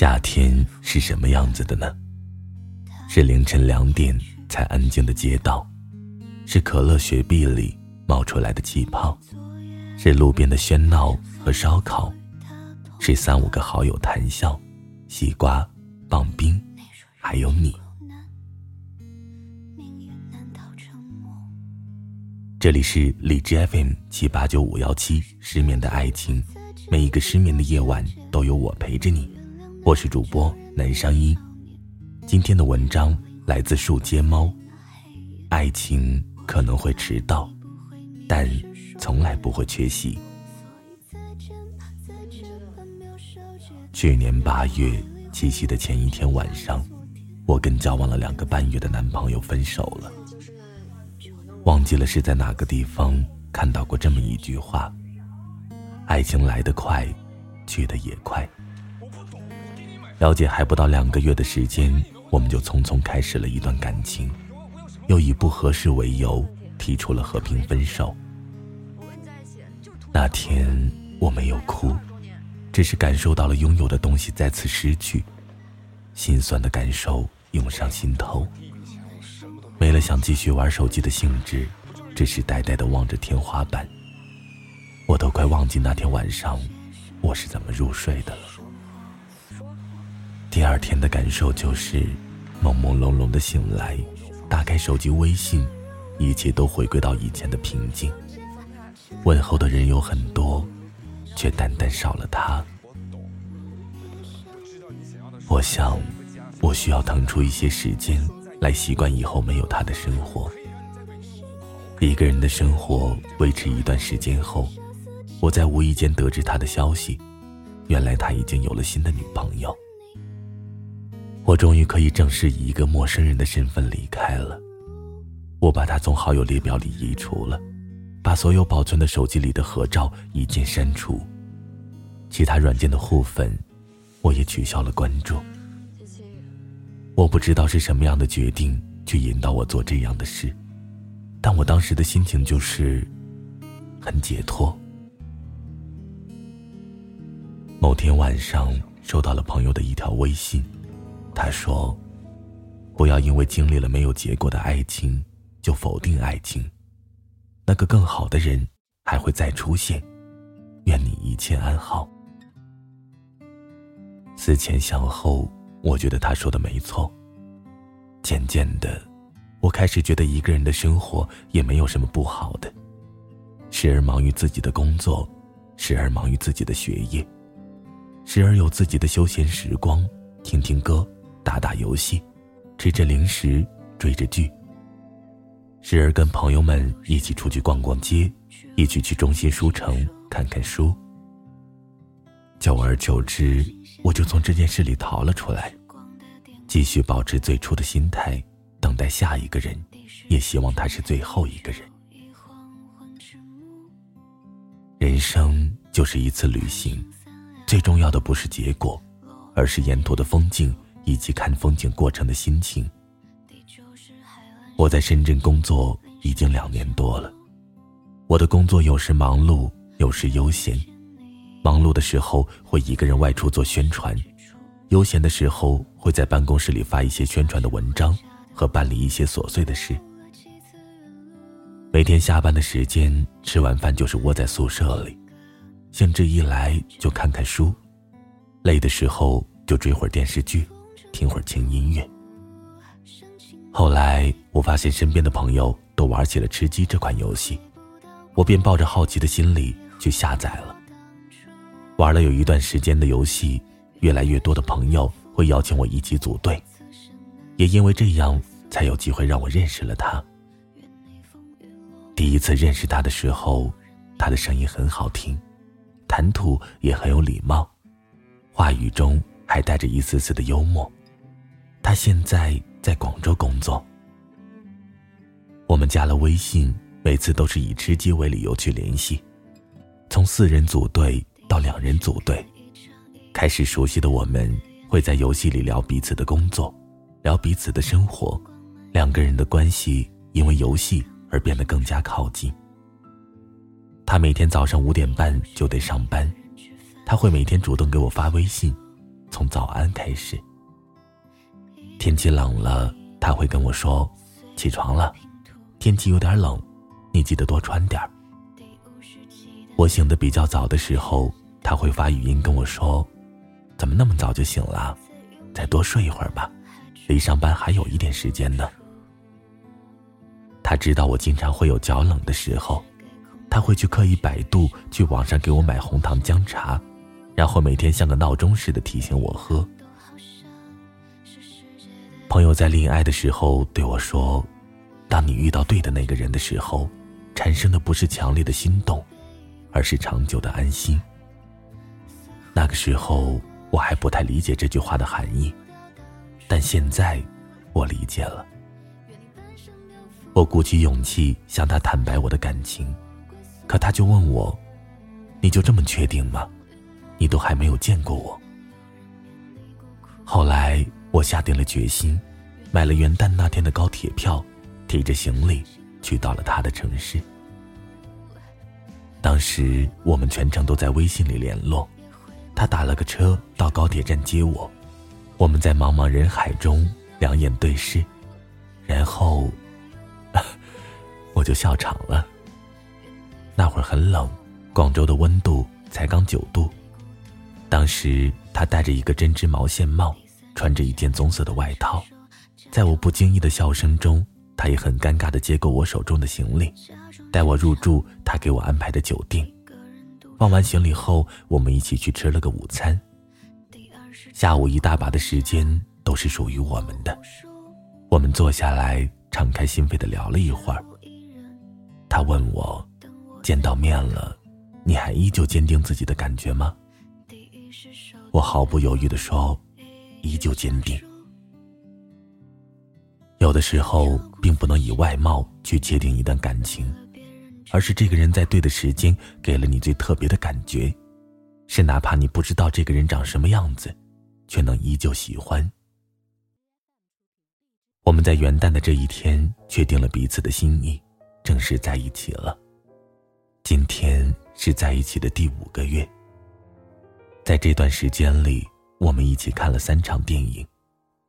夏天是什么样子的呢？是凌晨两点才安静的街道，是可乐雪碧里冒出来的气泡，是路边的喧闹和烧烤，是三五个好友谈笑，西瓜、棒冰，还有你。这里是荔枝 FM 七八九五幺七，失眠的爱情，每一个失眠的夜晚都有我陪着你。我是主播南商一，今天的文章来自树街猫。爱情可能会迟到，但从来不会缺席。去年八月七夕的前一天晚上，我跟交往了两个半月的男朋友分手了。忘记了是在哪个地方看到过这么一句话：爱情来得快，去得也快。了解还不到两个月的时间，我们就匆匆开始了一段感情，又以不合适为由提出了和平分手。那天我没有哭，只是感受到了拥有的东西再次失去，心酸的感受涌上心头。没了想继续玩手机的兴致，只是呆呆的望着天花板。我都快忘记那天晚上我是怎么入睡的了。第二天的感受就是朦朦胧胧的醒来，打开手机微信，一切都回归到以前的平静。问候的人有很多，却单单少了他。我想，我需要腾出一些时间。来习惯以后没有他的生活。一个人的生活维持一段时间后，我在无意间得知他的消息，原来他已经有了新的女朋友。我终于可以正式以一个陌生人的身份离开了。我把他从好友列表里移除了，把所有保存的手机里的合照一键删除，其他软件的互粉，我也取消了关注。我不知道是什么样的决定去引导我做这样的事，但我当时的心情就是很解脱。某天晚上收到了朋友的一条微信，他说：“不要因为经历了没有结果的爱情就否定爱情，那个更好的人还会再出现，愿你一切安好。”思前想后。我觉得他说的没错。渐渐的，我开始觉得一个人的生活也没有什么不好的。时而忙于自己的工作，时而忙于自己的学业，时而有自己的休闲时光，听听歌，打打游戏，吃着零食，追着剧。时而跟朋友们一起出去逛逛街，一起去中心书城看看书。久而久之，我就从这件事里逃了出来，继续保持最初的心态，等待下一个人，也希望他是最后一个人。人生就是一次旅行，最重要的不是结果，而是沿途的风景以及看风景过程的心情。我在深圳工作已经两年多了，我的工作有时忙碌，有时悠闲。忙碌的时候会一个人外出做宣传，悠闲的时候会在办公室里发一些宣传的文章和办理一些琐碎的事。每天下班的时间，吃完饭就是窝在宿舍里，兴致一来就看看书，累的时候就追会儿电视剧，听会儿轻音乐。后来我发现身边的朋友都玩起了吃鸡这款游戏，我便抱着好奇的心理去下载了。玩了有一段时间的游戏，越来越多的朋友会邀请我一起组队，也因为这样才有机会让我认识了他。第一次认识他的时候，他的声音很好听，谈吐也很有礼貌，话语中还带着一丝丝的幽默。他现在在广州工作，我们加了微信，每次都是以吃鸡为理由去联系，从四人组队。到两人组队，开始熟悉的我们会在游戏里聊彼此的工作，聊彼此的生活，两个人的关系因为游戏而变得更加靠近。他每天早上五点半就得上班，他会每天主动给我发微信，从早安开始。天气冷了，他会跟我说：“起床了，天气有点冷，你记得多穿点儿。”我醒得比较早的时候，他会发语音跟我说：“怎么那么早就醒了？再多睡一会儿吧，离上班还有一点时间呢。”他知道我经常会有脚冷的时候，他会去刻意百度，去网上给我买红糖姜茶，然后每天像个闹钟似的提醒我喝。朋友在恋爱的时候对我说：“当你遇到对的那个人的时候，产生的不是强烈的心动。”而是长久的安心。那个时候我还不太理解这句话的含义，但现在我理解了。我鼓起勇气向他坦白我的感情，可他就问我：“你就这么确定吗？你都还没有见过我。”后来我下定了决心，买了元旦那天的高铁票，提着行李去到了他的城市。当时我们全程都在微信里联络，他打了个车到高铁站接我，我们在茫茫人海中两眼对视，然后我就笑场了。那会儿很冷，广州的温度才刚九度，当时他戴着一个针织毛线帽，穿着一件棕色的外套，在我不经意的笑声中，他也很尴尬的接过我手中的行李。带我入住他给我安排的酒店，放完行李后，我们一起去吃了个午餐。下午一大把的时间都是属于我们的，我们坐下来敞开心扉的聊了一会儿。他问我，见到面了，你还依旧坚定自己的感觉吗？我毫不犹豫的说，依旧坚定。有的时候，并不能以外貌去界定一段感情。而是这个人在对的时间给了你最特别的感觉，是哪怕你不知道这个人长什么样子，却能依旧喜欢。我们在元旦的这一天确定了彼此的心意，正式在一起了。今天是在一起的第五个月。在这段时间里，我们一起看了三场电影，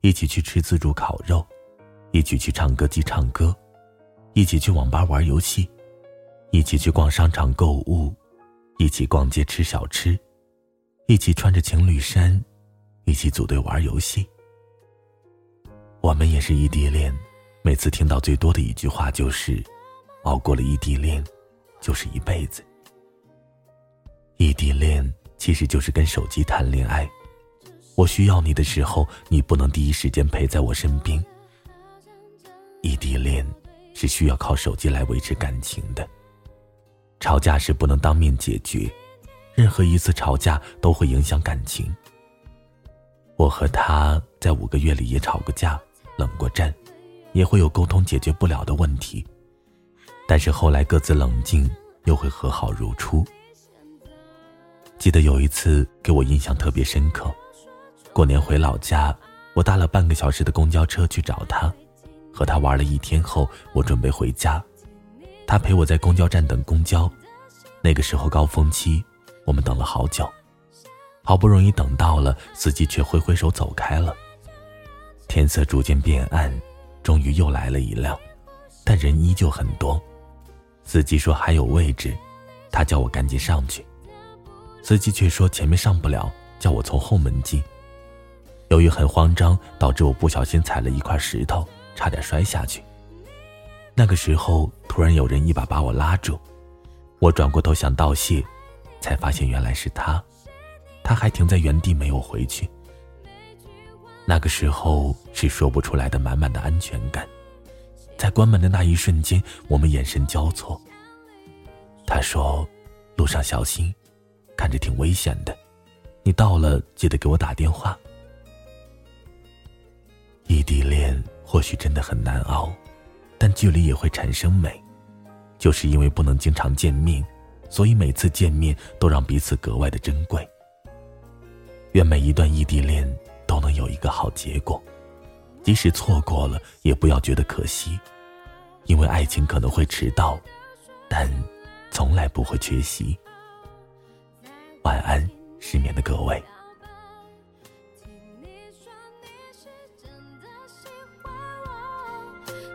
一起去吃自助烤肉，一起去唱歌机唱歌，一起去网吧玩游戏。一起去逛商场购物，一起逛街吃小吃，一起穿着情侣衫，一起组队玩游戏。我们也是异地恋，每次听到最多的一句话就是：“熬过了异地恋，就是一辈子。”异地恋其实就是跟手机谈恋爱，我需要你的时候，你不能第一时间陪在我身边。异地恋是需要靠手机来维持感情的。吵架是不能当面解决，任何一次吵架都会影响感情。我和他在五个月里也吵过架，冷过战，也会有沟通解决不了的问题，但是后来各自冷静，又会和好如初。记得有一次给我印象特别深刻，过年回老家，我搭了半个小时的公交车去找他，和他玩了一天后，我准备回家。他陪我在公交站等公交，那个时候高峰期，我们等了好久，好不容易等到了，司机却挥挥手走开了。天色逐渐变暗，终于又来了一辆，但人依旧很多。司机说还有位置，他叫我赶紧上去，司机却说前面上不了，叫我从后门进。由于很慌张，导致我不小心踩了一块石头，差点摔下去。那个时候，突然有人一把把我拉住，我转过头想道谢，才发现原来是他，他还停在原地没有回去。那个时候是说不出来的满满的安全感，在关门的那一瞬间，我们眼神交错。他说：“路上小心，看着挺危险的，你到了记得给我打电话。”异地恋或许真的很难熬。但距离也会产生美，就是因为不能经常见面，所以每次见面都让彼此格外的珍贵。愿每一段异地恋都能有一个好结果，即使错过了，也不要觉得可惜，因为爱情可能会迟到，但从来不会缺席。晚安，失眠的各位。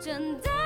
真的。